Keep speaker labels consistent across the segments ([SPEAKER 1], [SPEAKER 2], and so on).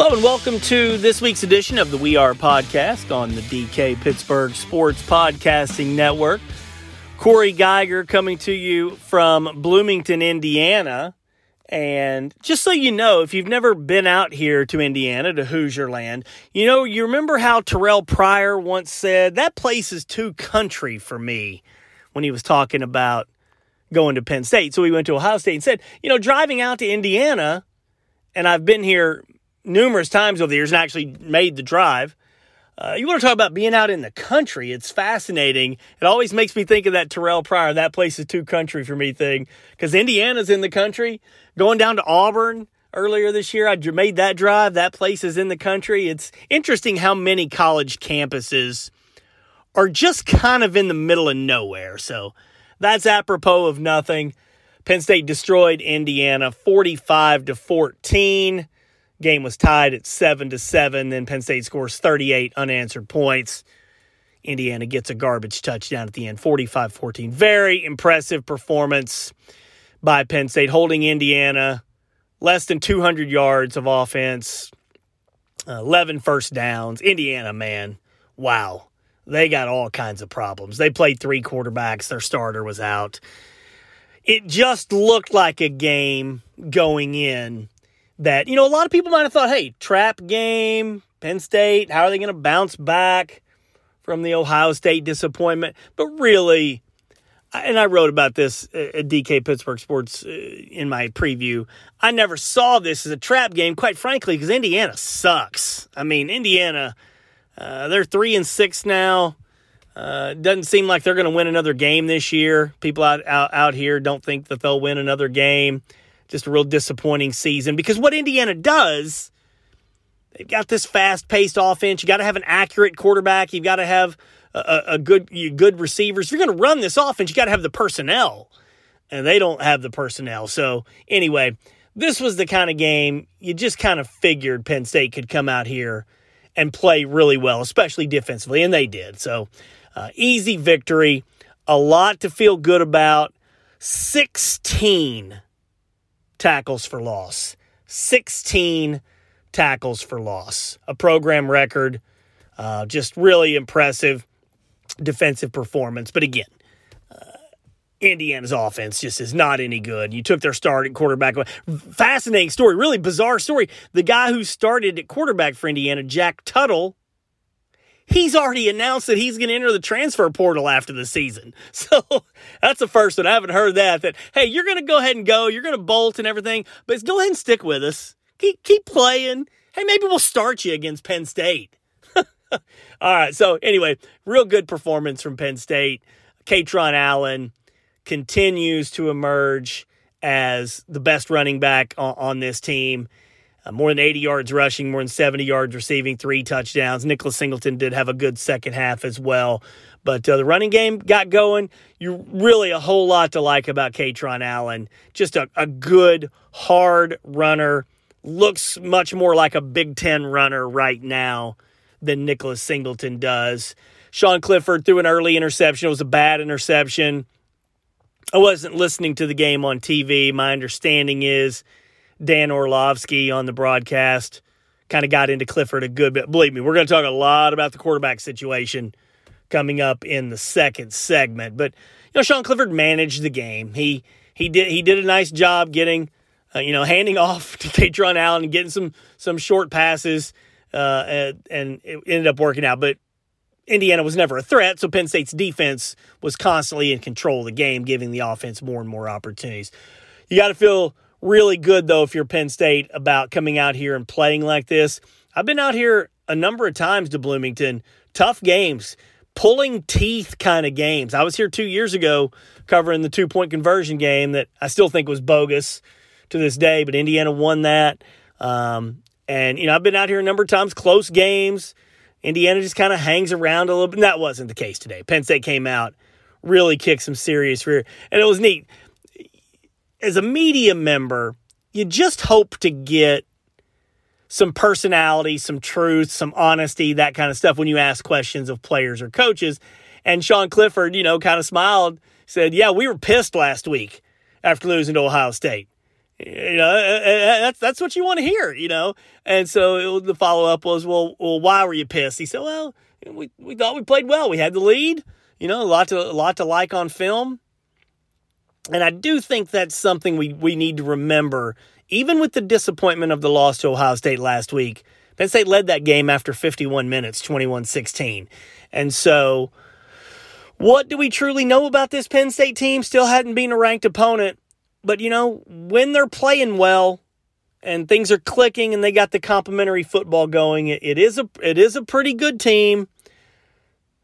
[SPEAKER 1] Hello and welcome to this week's edition of the We Are podcast on the DK Pittsburgh Sports Podcasting Network. Cory Giger coming to you from Bloomington, Indiana. And just so you know, if you've never been out here to Indiana, to Hoosier Land, you know, you remember how Terrell Pryor once said, that place is too country for me when he was talking about going to Penn State. So he went to Ohio State and said, you know, driving out to Indiana, and I've been here numerous times over the years and actually made the drive. Uh, you want to talk about being out in the country? It's fascinating. It always makes me think of that Terrell Pryor, that place is too country for me thing. Because Indiana's in the country. Going down to Auburn earlier this year, I made that drive. That place is in the country. It's interesting how many college campuses are just kind of in the middle of nowhere. So that's apropos of nothing. Penn State destroyed Indiana 45 to 14. Game was tied at 7 to 7. Then Penn State scores 38 unanswered points. Indiana gets a garbage touchdown at the end, 45 14. Very impressive performance by Penn State, holding Indiana less than 200 yards of offense, 11 first downs. Indiana, man, wow. They got all kinds of problems. They played three quarterbacks, their starter was out. It just looked like a game going in that, you know, a lot of people might have thought, hey, trap game, Penn State, how are they going to bounce back from the Ohio State disappointment? But really, and I wrote about this at DK Pittsburgh Sports uh, in my preview. I never saw this as a trap game, quite frankly, because Indiana sucks. I mean, Indiana, uh, they're three and six now. Uh, doesn't seem like they're going to win another game this year. People out, out out here don't think that they'll win another game. Just a real disappointing season because what Indiana does, they've got this fast paced offense. You got to have an accurate quarterback. You've got to have a, a good good receivers. If you're going to run this offense, you got to have the personnel, and they don't have the personnel. So anyway, this was the kind of game you just kind of figured Penn State could come out here and play really well, especially defensively, and they did. So uh, easy victory, a lot to feel good about. Sixteen tackles for loss. 16 tackles for loss, a program record. Uh, just really impressive defensive performance. But again, uh, Indiana's offense just is not any good. You took their starting quarterback. Fascinating story, really bizarre story. The guy who started at quarterback for Indiana, Jack Tuttle, he's already announced that he's going to enter the transfer portal after the season. So that's the first one. I haven't heard that. That hey, you're going to go ahead and go. You're going to bolt and everything, but go ahead and stick with us. Keep keep playing. Hey, maybe we'll start you against Penn State. All right. So anyway, real good performance from Penn State. Kaytron Allen continues to emerge as the best running back on, on this team. Uh, more than 80 yards rushing, more than 70 yards receiving, three touchdowns. Nicholas Singleton did have a good second half as well. But uh, the running game got going. You really a whole lot to like about Kaytron Allen. Just a, a good, hard runner. Looks much more like a Big Ten runner right now than Nicholas Singleton does. Sean Clifford threw an early interception. It was a bad interception. I wasn't listening to the game on TV. My understanding is Dan Orlovsky on the broadcast kind of got into Clifford a good bit. Believe me, we're going to talk a lot about the quarterback situation coming up in the second segment. But you know, Sean Clifford managed the game. He he did he did a nice job getting uh, you know handing off to Kaytron Allen and getting some some short passes, uh, and, and it ended up working out. But Indiana was never a threat, so Penn State's defense was constantly in control of the game, giving the offense more and more opportunities. You got to feel really good though if you're Penn State about coming out here and playing like this. I've been out here a number of times to Bloomington, tough games, pulling teeth kind of games. I was here 2 years ago covering the two-point conversion game that I still think was bogus to this day, but Indiana won that. Um, and you know, I've been out here a number of times, close games. Indiana just kind of hangs around a little bit. And that wasn't the case today. Penn State came out, really kicked some serious rear. And it was neat. As a media member, you just hope to get some personality, some truth, some honesty, that kind of stuff when you ask questions of players or coaches. And Sean Clifford, you know, kind of smiled, said, Yeah, we were pissed last week after losing to Ohio State. You know, uh, uh, uh, that's that's what you want to hear, you know. And so it, the follow up was, well, well, why were you pissed? He said, well, we we thought we played well. We had the lead, you know, a lot to a lot to like on film. And I do think that's something we we need to remember, even with the disappointment of the loss to Ohio State last week. Penn State led that game after 51 minutes, 21-16. And so what do we truly know about this Penn State team? Still hadn't been a ranked opponent but you know, when they're playing well and things are clicking and they got the complementary football going, it, it is a it is a pretty good team.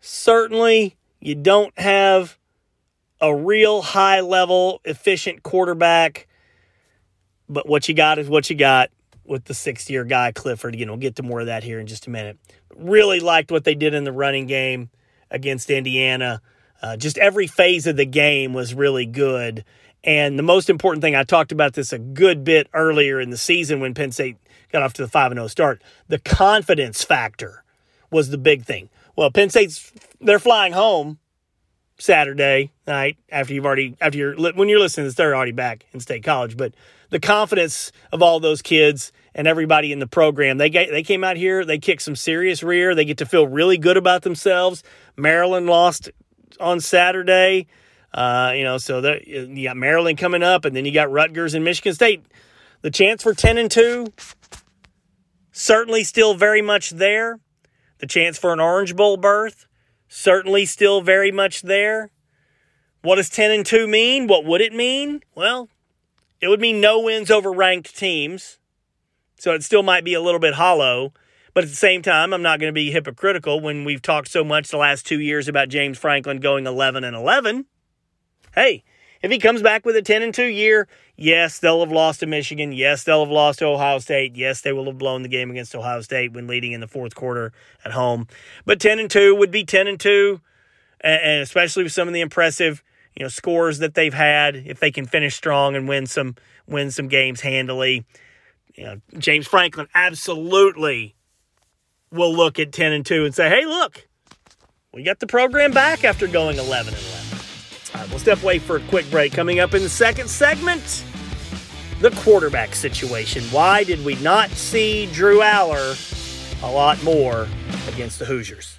[SPEAKER 1] Certainly, you don't have a real high level efficient quarterback, but what you got is what you got with the sixth year guy Clifford. You know, we'll get to more of that here in just a minute. Really liked what they did in the running game against Indiana. Uh, just every phase of the game was really good. And the most important thing, I talked about this a good bit earlier in the season when Penn State got off to the 5 0 start. The confidence factor was the big thing. Well, Penn State's, they're flying home Saturday night after you've already, after you're, when you're listening to this, they're already back in State College. But the confidence of all those kids and everybody in the program, they, get, they came out here, they kicked some serious rear. They get to feel really good about themselves. Maryland lost on Saturday. Uh, you know, so that you got Maryland coming up, and then you got Rutgers and Michigan State. The chance for ten and two certainly still very much there. The chance for an Orange Bowl berth certainly still very much there. What does 10 and 2 mean? What would it mean? Well, it would mean no wins over ranked teams. So it still might be a little bit hollow. But at the same time, I'm not going to be hypocritical when we've talked so much the last two years about James Franklin going 11 and 11 hey, if he comes back with a 10 and 2 year, yes, they'll have lost to Michigan. Yes, they'll have lost to Ohio State. Yes, they will have blown the game against Ohio State when leading in the fourth quarter at home. But 10 and 2 would be 10 and 2, and especially with some of the impressive, you know, scores that they've had if they can finish strong and win some win some games handily. You know, James Franklin absolutely will look at 10 and 2 and say, "Hey, look, we got the program back after going 11 and 11." Right, we'll step away for a quick break. Coming up in the second segment, the quarterback situation. Why did we not see Drew Allar a lot more against the Hoosiers?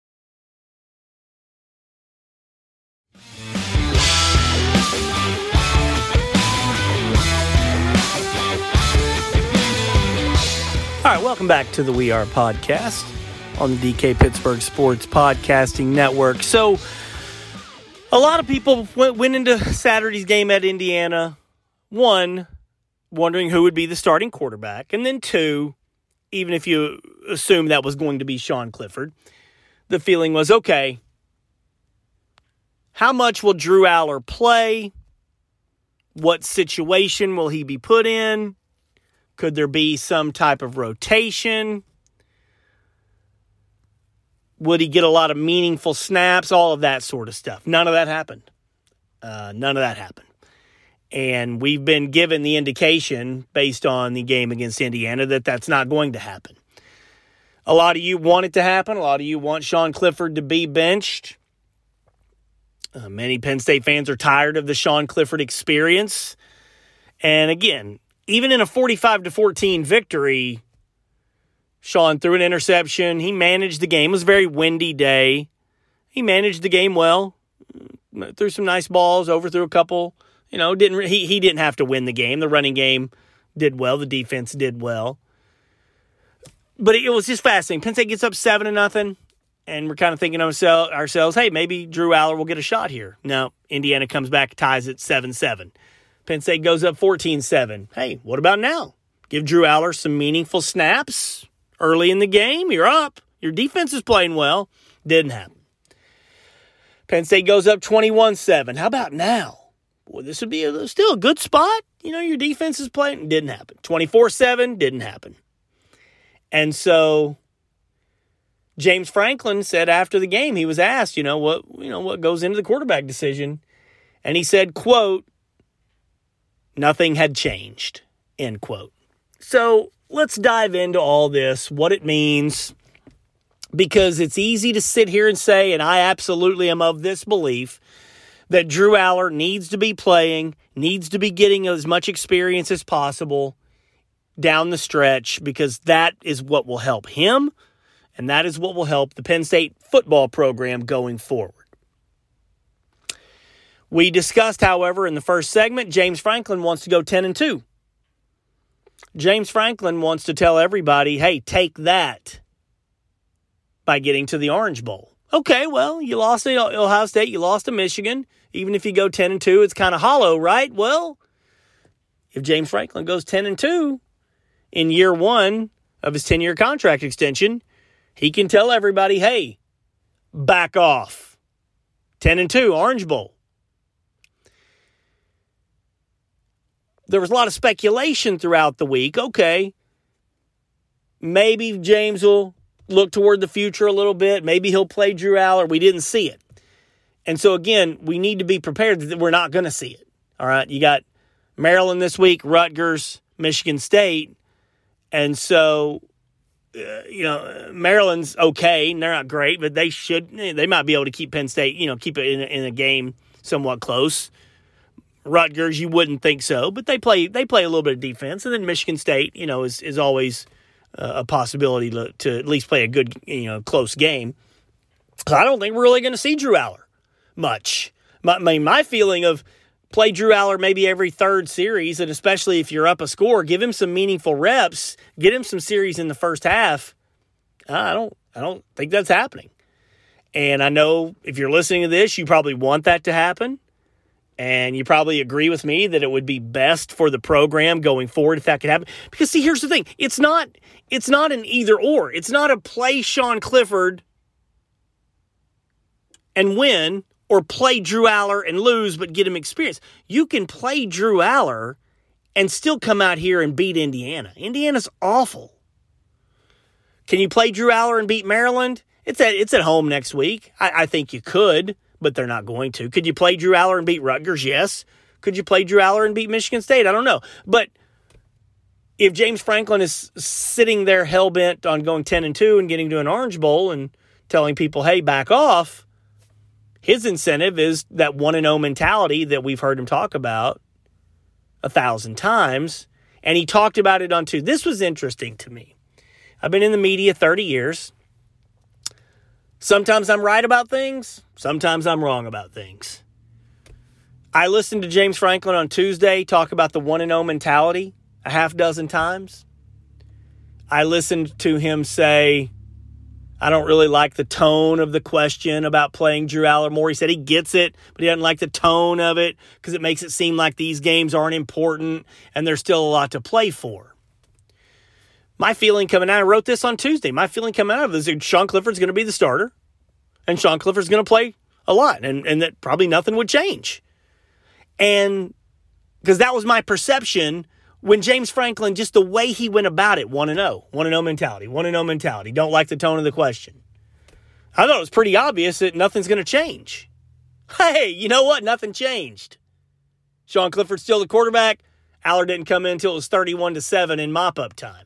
[SPEAKER 1] Welcome back to the We Are podcast on the DK Pittsburgh Sports Podcasting Network. So, a lot of people went, went into Saturday's game at Indiana. One, wondering who would be the starting quarterback. And then two, even if you assume that was going to be Sean Clifford, the feeling was okay, how much will Drew Allar play? What situation will he be put in? Could there be some type of rotation? Would he get a lot of meaningful snaps? All of that sort of stuff. None of that happened. Uh, none of that happened. And we've been given the indication based on the game against Indiana that that's not going to happen. A lot of you want it to happen. A lot of you want Sean Clifford to be benched. Uh, many Penn State fans are tired of the Sean Clifford experience. And again, even in a 45 to 14 victory, Sean threw an interception. He managed the game. It was a very windy day. He managed the game well. Threw some nice balls, overthrew a couple. You know, didn't he he didn't have to win the game. The running game did well, the defense did well. But it was just fascinating. Penn State gets up 7 to nothing and we're kind of thinking ourselves, hey, maybe Drew Allar will get a shot here. No, Indiana comes back, ties it 7 7. Penn State goes up 14 7. Hey, what about now? Give Drew Allar some meaningful snaps early in the game. You're up. Your defense is playing well. Didn't happen. Penn State goes up 21 7. How about now? Boy, this would be a, still a good spot. You know, your defense is playing. Didn't happen. 24 7. Didn't happen. And so James Franklin said after the game, he was asked, you know, what you know, what goes into the quarterback decision. And he said, quote, nothing had changed, end quote. So let's dive into all this, what it means, because it's easy to sit here and say, and I absolutely am of this belief, that Drew Allar needs to be playing, needs to be getting as much experience as possible down the stretch, because that is what will help him, and that is what will help the Penn State football program going forward. We discussed, however, in the first segment, James Franklin wants to go 10 and 2. James Franklin wants to tell everybody, hey, take that by getting to the Orange Bowl. Okay, well, you lost to Ohio State, you lost to Michigan. Even if you go 10 and 2, it's kind of hollow, right? Well, if James Franklin goes 10 and 2 in year one of his 10 year contract extension, he can tell everybody, hey, back off. 10 and 2, Orange Bowl. There was a lot of speculation throughout the week. Okay, maybe James will look toward the future a little bit. Maybe he'll play Drew Allar. We didn't see it. And so, again, we need to be prepared that we're not going to see it. All right. You got Maryland this week, Rutgers, Michigan State. And so, uh, you know, Maryland's okay. And they're not great, but they should, they might be able to keep Penn State, you know, keep it in, in a game somewhat close. Rutgers, you wouldn't think so, but they play they play a little bit of defense, and then Michigan State, you know, is is always uh, a possibility to, to, at least play a good, you know, close game. I don't think we're really going to see Drew Allar much. My, my, my feeling of play Drew Allar maybe every third series, and especially if you're up a score, give him some meaningful reps, get him some series in the first half. I don't I don't think that's happening. And I know if you're listening to this, you probably want that to happen. And you probably agree with me that it would be best for the program going forward if that could happen. Because see, here's the thing: it's not it's not an either or. It's not a play Sean Clifford and win or play Drew Allar and lose but get him experience. You can play Drew Allar and still come out here and beat Indiana. Indiana's awful. Can you play Drew Allar and beat Maryland? It's at it's at home next week. I, I think you could but they're not going to. Could you play Drew Allar and beat Rutgers? Yes. Could you play Drew Allar and beat Michigan State? I don't know. But if James Franklin is sitting there hell bent on going 10 and 2 and getting to an Orange Bowl and telling people, hey, back off, his incentive is that 1 and 0 mentality that we've heard him talk about a thousand times. And he talked about it on two. This was interesting to me. I've been in the media 30 years. Sometimes I'm right about things, sometimes I'm wrong about things. I listened to James Franklin on Tuesday talk about the 1 0 mentality a half dozen times. I listened to him say, I don't really like the tone of the question about playing Drew Allar more. He said he gets it, but he doesn't like the tone of it because it makes it seem like these games aren't important and there's still a lot to play for. My feeling coming out, I wrote this on Tuesday. My feeling coming out of this is Sean Clifford's going to be the starter, and Sean Clifford's going to play a lot, and, and that probably nothing would change. And because that was my perception when James Franklin, just the way he went about it, 1 0, 1 0 mentality, 1 0 mentality, don't like the tone of the question. I thought it was pretty obvious that nothing's going to change. Hey, you know what? Nothing changed. Sean Clifford's still the quarterback. Allar didn't come in until it was 31 to 7 in mop up time.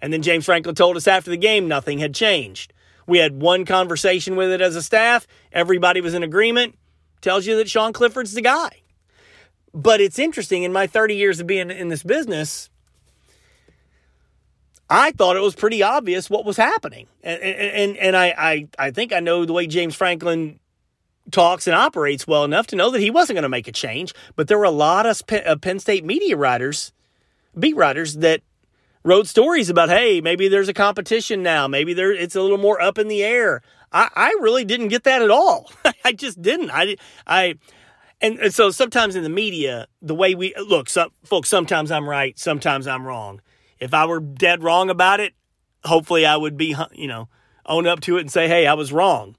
[SPEAKER 1] And then James Franklin told us after the game nothing had changed. We had one conversation with it as a staff. Everybody was in agreement. Tells you that Sean Clifford's the guy. But it's interesting in my 30 years of being in this business, I thought it was pretty obvious what was happening. And, and, and I, I, I think I know the way James Franklin talks and operates well enough to know that he wasn't going to make a change. But there were a lot of uh, Penn State media writers, beat writers, that wrote stories about, hey, maybe there's a competition now. Maybe there it's a little more up in the air. I, I really didn't get that at all. I just didn't. I, I, and, and, so sometimes in the media, the way we look, some, folks, sometimes I'm right, sometimes I'm wrong. If I were dead wrong about it, hopefully I would be, you know, own up to it and say, hey, I was wrong.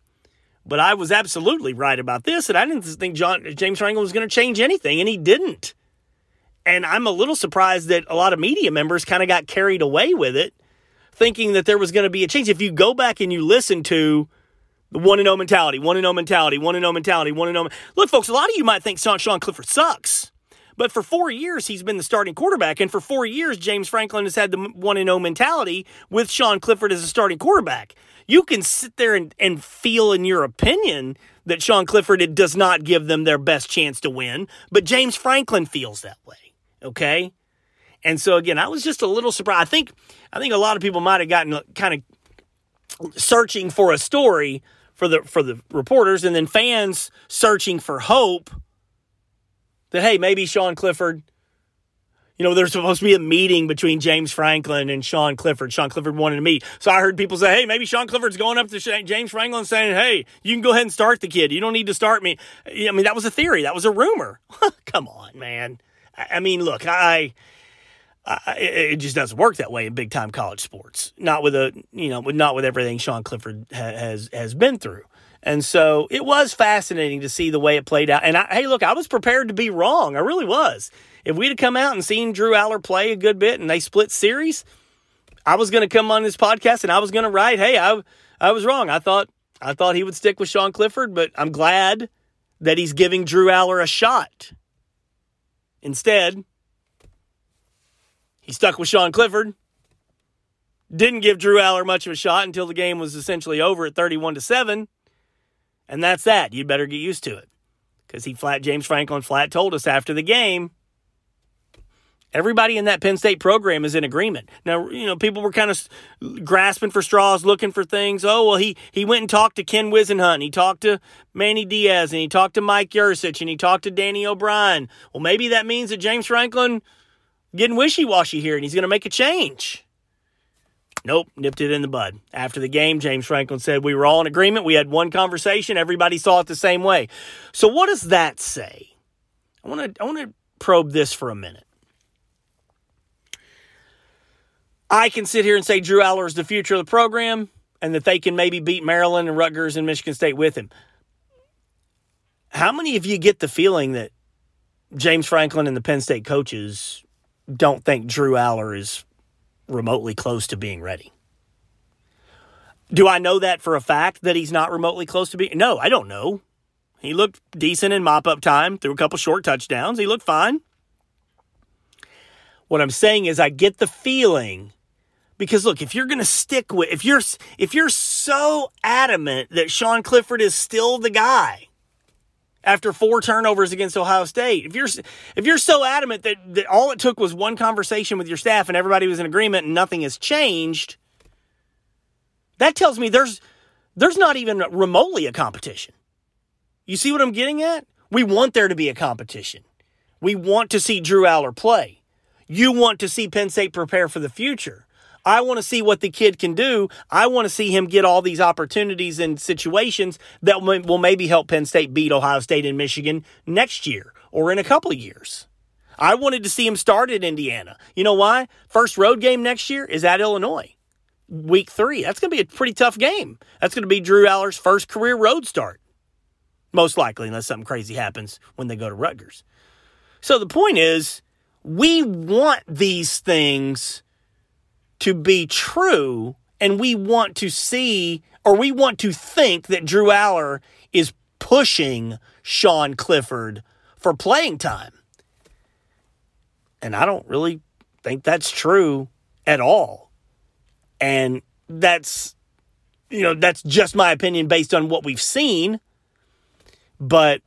[SPEAKER 1] But I was absolutely right about this, and I didn't think John James Franklin was going to change anything, and he didn't. And I'm a little surprised that a lot of media members kind of got carried away with it, thinking that there was going to be a change. If you go back and you listen to the one and zero oh mentality, one and zero oh mentality, one and zero oh mentality, one and oh zero. Look, folks, a lot of you might think Sean, Clifford sucks, but for four years he's been the starting quarterback, and for four years James Franklin has had the one and zero mentality with Sean Clifford as a starting quarterback. You can sit there and, and feel in your opinion that Sean Clifford does not give them their best chance to win, but James Franklin feels that way. Okay, and so again, I was just a little surprised. I think I think a lot of people might have gotten kind of searching for a story for the for the reporters and then fans searching for hope that hey maybe Sean Clifford you know there's supposed to be a meeting between James Franklin and Sean Clifford. Sean Clifford wanted to meet. So I heard people say hey maybe Sean Clifford's going up to James Franklin saying hey you can go ahead and start the kid. You don't need to start me. I mean that was a theory. That was a rumor. Come on man I mean look I it just doesn't work that way in big time college sports. Not with a you know, not with everything Sean Clifford has has been through. And so it was fascinating to see the way it played out. And I, hey, look, I was prepared to be wrong. I really was. If we'd have come out and seen Drew Allar play a good bit and they split series, I was going to come on this podcast and I was going to write, "Hey, I I was wrong. I thought I thought he would stick with Sean Clifford, but I'm glad that he's giving Drew Allar a shot." Instead, he stuck with Sean Clifford. Didn't give Drew Allar much of a shot until the game was essentially over at 31 to 7. And that's that. You better get used to it. Because he flat James Franklin flat told us after the game Everybody in that Penn State program is in agreement. Now, you know, people were kind of grasping for straws, looking for things. Oh, well, he he went and talked to Ken Whisenhunt, he talked to Manny Diaz, and he talked to Mike Yurcich, and he talked to Danny O'Brien. Well, maybe that means that James Franklin getting wishy washy here and he's going to make a change. Nope, nipped it in the bud. After the game, James Franklin said we were all in agreement. We had one conversation. Everybody saw it the same way. So what does that say? I want to I want to probe this for a minute. I can sit here and say Drew Allar is the future of the program and that they can maybe beat Maryland and Rutgers and Michigan State with him. How many of you get the feeling that James Franklin and the Penn State coaches don't think Drew Allar is remotely close to being ready. Do I know that for a fact that he's not remotely close to being? No, I don't know. He looked decent in mop up time, threw a couple short touchdowns. He looked fine. What I'm saying is, I get the feeling because look, if you're going to stick with, if you're if you're so adamant that Sean Clifford is still the guy after four turnovers against Ohio State, if you're if you're so adamant that, that all it took was one conversation with your staff and everybody was in agreement and nothing has changed, that tells me there's there's not even remotely a competition. You see what I'm getting at? We want there to be a competition. We want to see Drew Allar play. You want to see Penn State prepare for the future. I want to see what the kid can do. I want to see him get all these opportunities and situations that will maybe help Penn State beat Ohio State and Michigan next year or in a couple of years. I wanted to see him start at Indiana. You know why? First road game next year is at Illinois, week three. That's going to be a pretty tough game. That's going to be Drew Allar's first career road start, most likely, unless something crazy happens when they go to Rutgers. So the point is, we want these things to be true, and we want to see or we want to think that Drew Allar is pushing Sean Clifford for playing time. And I don't really think that's true at all. And that's you know, that's just my opinion based on what we've seen. But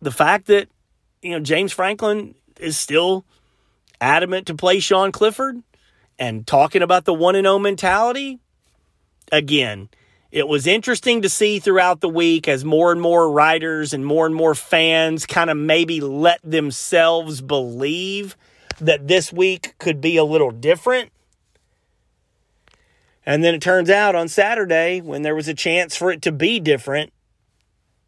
[SPEAKER 1] the fact that, you know, James Franklin is still adamant to play Sean Clifford and talking about the 1 0 mentality, again, it was interesting to see throughout the week as more and more writers and more and more fans kind of maybe let themselves believe that this week could be a little different. And then it turns out on Saturday, when there was a chance for it to be different,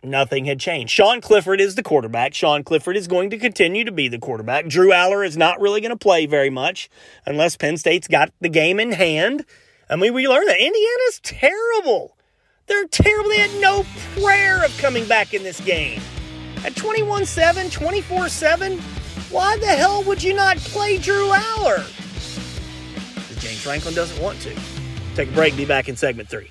[SPEAKER 1] nothing had changed. Sean Clifford is the quarterback. Sean Clifford is going to continue to be the quarterback. Drew Allar is not really going to play very much unless Penn State's got the game in hand. I mean, we learned that Indiana's terrible. They're terrible. They had no prayer of coming back in this game. At 21 7, 24 7, why the hell would you not play Drew Allar? James Franklin doesn't want to. Take a break, be back in segment three.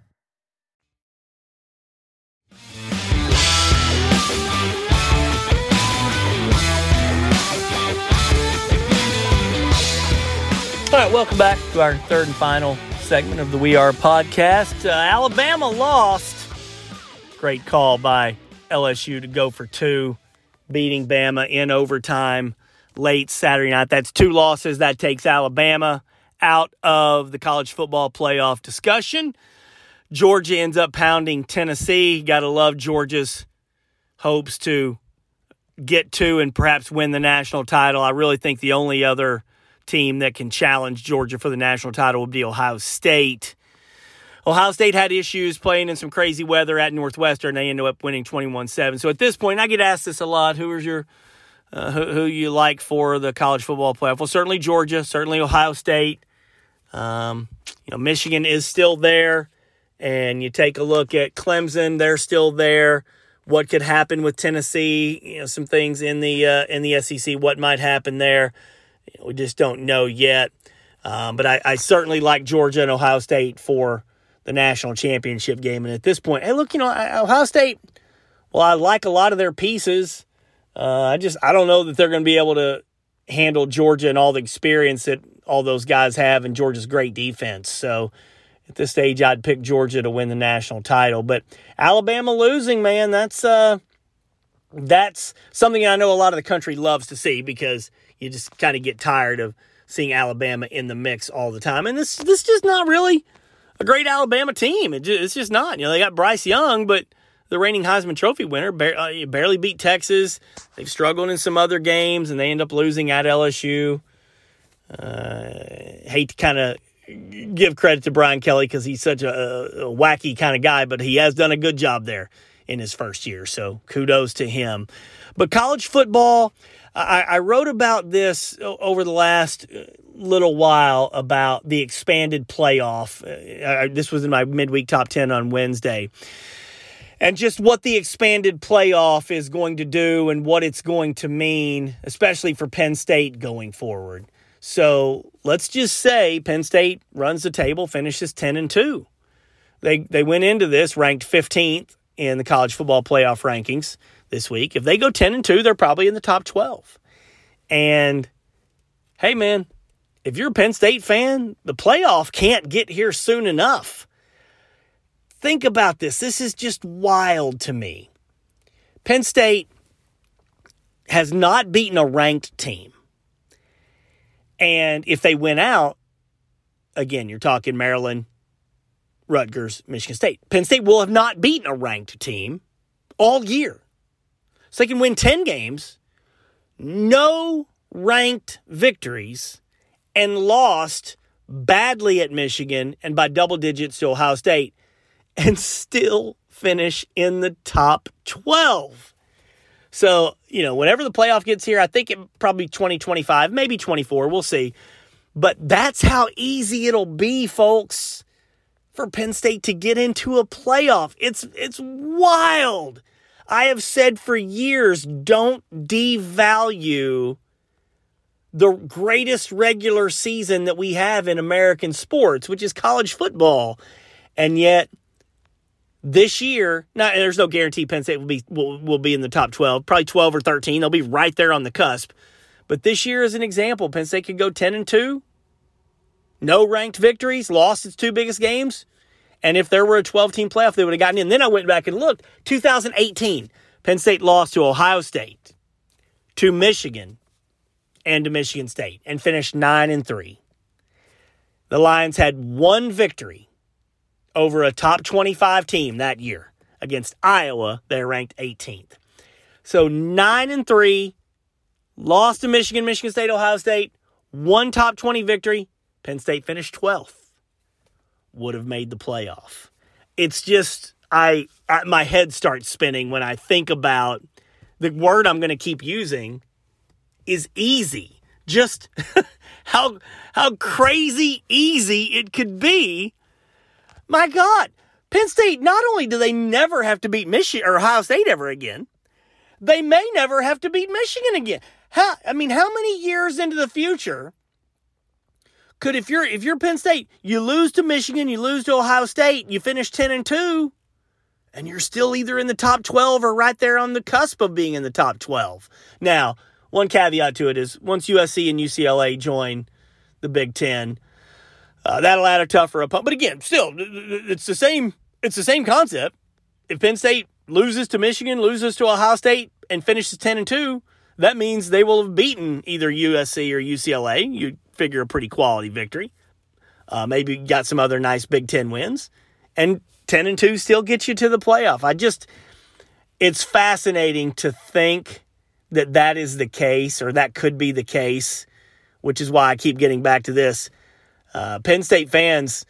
[SPEAKER 1] All right, welcome back to our third and final segment of the We Are podcast. Uh, Alabama lost. Great call by LSU to go for two, beating Bama in overtime late Saturday night. That's two losses. That takes Alabama out of the college football playoff discussion. Georgia ends up pounding Tennessee. Got to love Georgia's hopes to get to and perhaps win the national title. I really think the only other team that can challenge Georgia for the national title would be Ohio State. Ohio State had issues playing in some crazy weather at Northwestern. They ended up winning 21 7. So at this point, I get asked this a lot who is your. Uh, who, who you like for the college football playoff? Well, certainly Georgia, certainly Ohio State. Um, you know, Michigan is still there, and you take a look at Clemson; they're still there. What could happen with Tennessee? You know, some things in the uh, in the SEC. What might happen there? We just don't know yet. Um, but I, I, certainly like Georgia and Ohio State for the national championship game. And at this point, hey, look, you know, Ohio State. Well, I like a lot of their pieces. Uh, I just I don't know that they're going to be able to handle Georgia and all the experience that all those guys have and Georgia's great defense. So at this stage, I'd pick Georgia to win the national title. But Alabama losing, man, that's uh, that's something I know a lot of the country loves to see because you just kind of get tired of seeing Alabama in the mix all the time. And this this is just not really a great Alabama team. It just, it's just not. You know, they got Bryce Young, but the reigning Heisman Trophy winner uh, barely beat Texas. They've struggled in some other games, and they end up losing at LSU. Uh, hate to kind of give credit to Brian Kelly because he's such a, a wacky kind of guy, but he has done a good job there in his first year. So kudos to him. But college football, I, I wrote about this over the last uh, little while about the expanded playoff. Uh, this was in my midweek top 10 on Wednesday. And just what the expanded playoff is going to do and what it's going to mean, especially for Penn State going forward. So let's just say Penn State runs the table, finishes 10 and 2. They, they went into this ranked 15th in the college football playoff rankings this week. If they go 10 and 2, they're probably in the top 12. And hey, man, if you're a Penn State fan, the playoff can't get here soon enough. Think about this. This is just wild to me. Penn State has not beaten a ranked team. And if they win out, again, you're talking Maryland, Rutgers, Michigan State. Penn State will have not beaten a ranked team all year. So they can win 10 games, no ranked victories, and lost badly at Michigan and by double digits to Ohio State, and still finish in the top 12. So, you know, whenever the playoff gets here, I think it probably 2025, maybe 24, we'll see. But that's how easy it'll be, folks, for Penn State to get into a playoff. It's it's wild. I have said for years, don't devalue the greatest regular season that we have in American sports, which is college football. And yet this year, not there's no guarantee Penn State will be will, will be in the top 12, probably 12 or 13. They'll be right there on the cusp. But this year is an example. Penn State could go 10 and 2. No ranked victories, lost its two biggest games. And if there were a 12 team playoff, they would have gotten in. Then I went back and looked. 2018, Penn State lost to Ohio State, to Michigan, and to Michigan State, and finished 9 and 3. The Lions had one victory over a top 25 team that year against Iowa. They're ranked 18th. So 9 and 3, lost to Michigan, Michigan State, Ohio State, one top 20 victory. Penn State finished 12th. Would have made the playoff. It's just I, I my head starts spinning when I think about the word I'm going to keep using is easy. Just how how crazy easy it could be my God, Penn State, not only do they never have to beat Michigan or Ohio State ever again, they may never have to beat Michigan again. How, I mean, how many years into the future could if you're if you're Penn State, you lose to Michigan, you lose to Ohio State, you finish 10 and 2, and you're still either in the top 12 or right there on the cusp of being in the top 12. Now, one caveat to it is once USC and UCLA join the Big 10, uh, that'll add a tougher opponent. But again, still, it's the same. It's the same concept. If Penn State loses to Michigan, loses to Ohio State, and finishes ten and two, that means they will have beaten either USC or UCLA. You figure a pretty quality victory. Uh, maybe got some other nice Big Ten wins, and ten and two still gets you to the playoff. I just, it's fascinating to think that that is the case, or that could be the case, which is why I keep getting back to this uh, Penn State fans,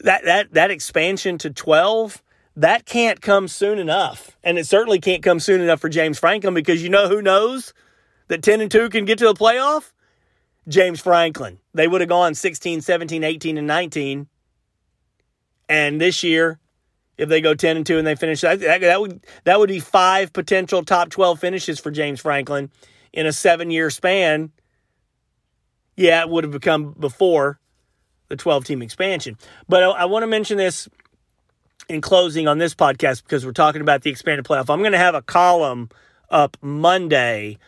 [SPEAKER 1] that that that expansion to 12, that can't come soon enough. And it certainly can't come soon enough for James Franklin because you know who knows that 10 and 2 can get to the playoff? James Franklin. They would have gone 16, 17, 18 and 19. And this year, if they go 10 and 2 and they finish that, that, that would that would be five potential top 12 finishes for James Franklin in a 7-year span. Yeah, it would have become before the 12 team expansion. But I, I want to mention this in closing on this podcast because we're talking about the expanded playoff. I'm going to have a column up Monday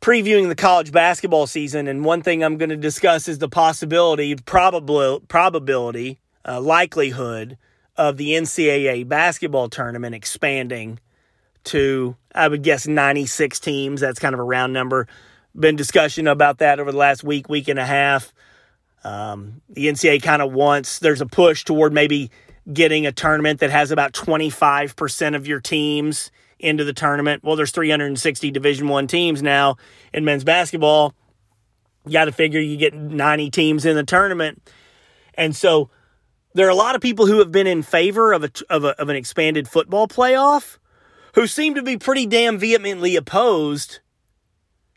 [SPEAKER 1] previewing the college basketball season. And one thing I'm going to discuss is the possibility, probability, uh, likelihood of the NCAA basketball tournament expanding to, I would guess, 96 teams. That's kind of a round number. Been discussion about that over the last week, week and a half. Um, the NCAA kind of wants, there's a push toward maybe getting a tournament that has about 25% of your teams into the tournament. Well, there's 360 Division One teams now in men's basketball. You got to figure you get 90 teams in the tournament. And so there are a lot of people who have been in favor of, a, of, a, of an expanded football playoff who seem to be pretty damn vehemently opposed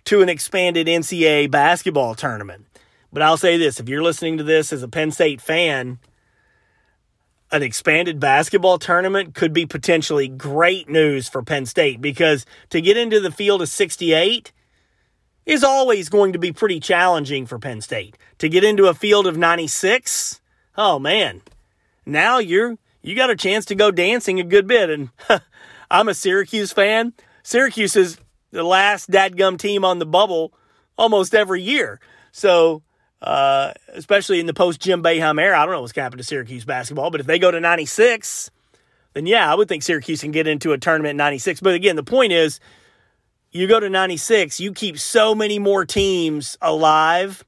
[SPEAKER 1] to an expanded NCAA basketball tournament. But I'll say this if you're listening to this as a Penn State fan, an expanded basketball tournament could be potentially great news for Penn State because to get into the field of 68 is always going to be pretty challenging for Penn State. To get into a field of 96, oh man, now you're you got a chance to go dancing a good bit. And I'm a Syracuse fan. Syracuse is the last dadgum team on the bubble almost every year. So uh, especially in the post Jim Boeheim era. I don't know what's going to Syracuse basketball, but if they go to 96, then yeah, I would think Syracuse can get into a tournament in 96. But again, the point is, you go to 96, you keep so many more teams alive.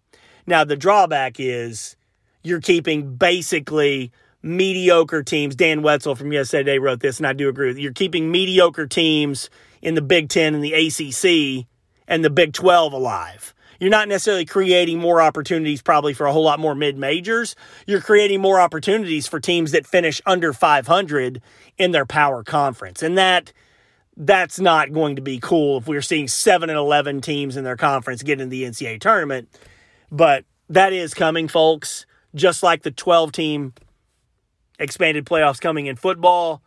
[SPEAKER 1] Now, the drawback is you're keeping basically mediocre teams. Dan Wetzel from Today wrote this, and I do agree with you. You're keeping mediocre teams in the Big Ten and the ACC and the Big 12 alive. You're not necessarily creating more opportunities, probably for a whole lot more mid majors. You're creating more opportunities for teams that finish under 500 in their power conference. And that that's not going to be cool if we're seeing 7 and 11 teams in their conference get in the NCAA tournament. But that is coming, folks. Just like the 12 team expanded playoffs coming in football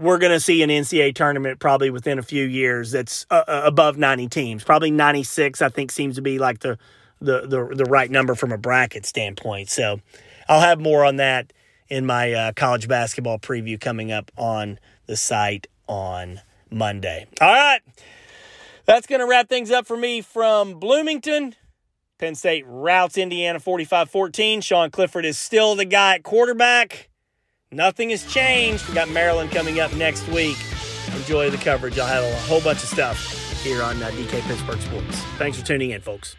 [SPEAKER 1] we're going to see an NCAA tournament probably within a few years that's uh, uh above 90 teams. Probably 96, I think, seems to be like the, the, the, the, right number from a bracket standpoint. So I'll have more on that in my uh, college basketball preview coming up on the site on Monday. All right. That's going to wrap things up for me from Bloomington. Penn State routes Indiana 45 14. Sean Clifford is still the guy at quarterback. Nothing has changed. We got Maryland coming up next week. Enjoy the coverage. I'll have a whole bunch of stuff here on uh, DK Pittsburgh Sports. Thanks for tuning in, folks.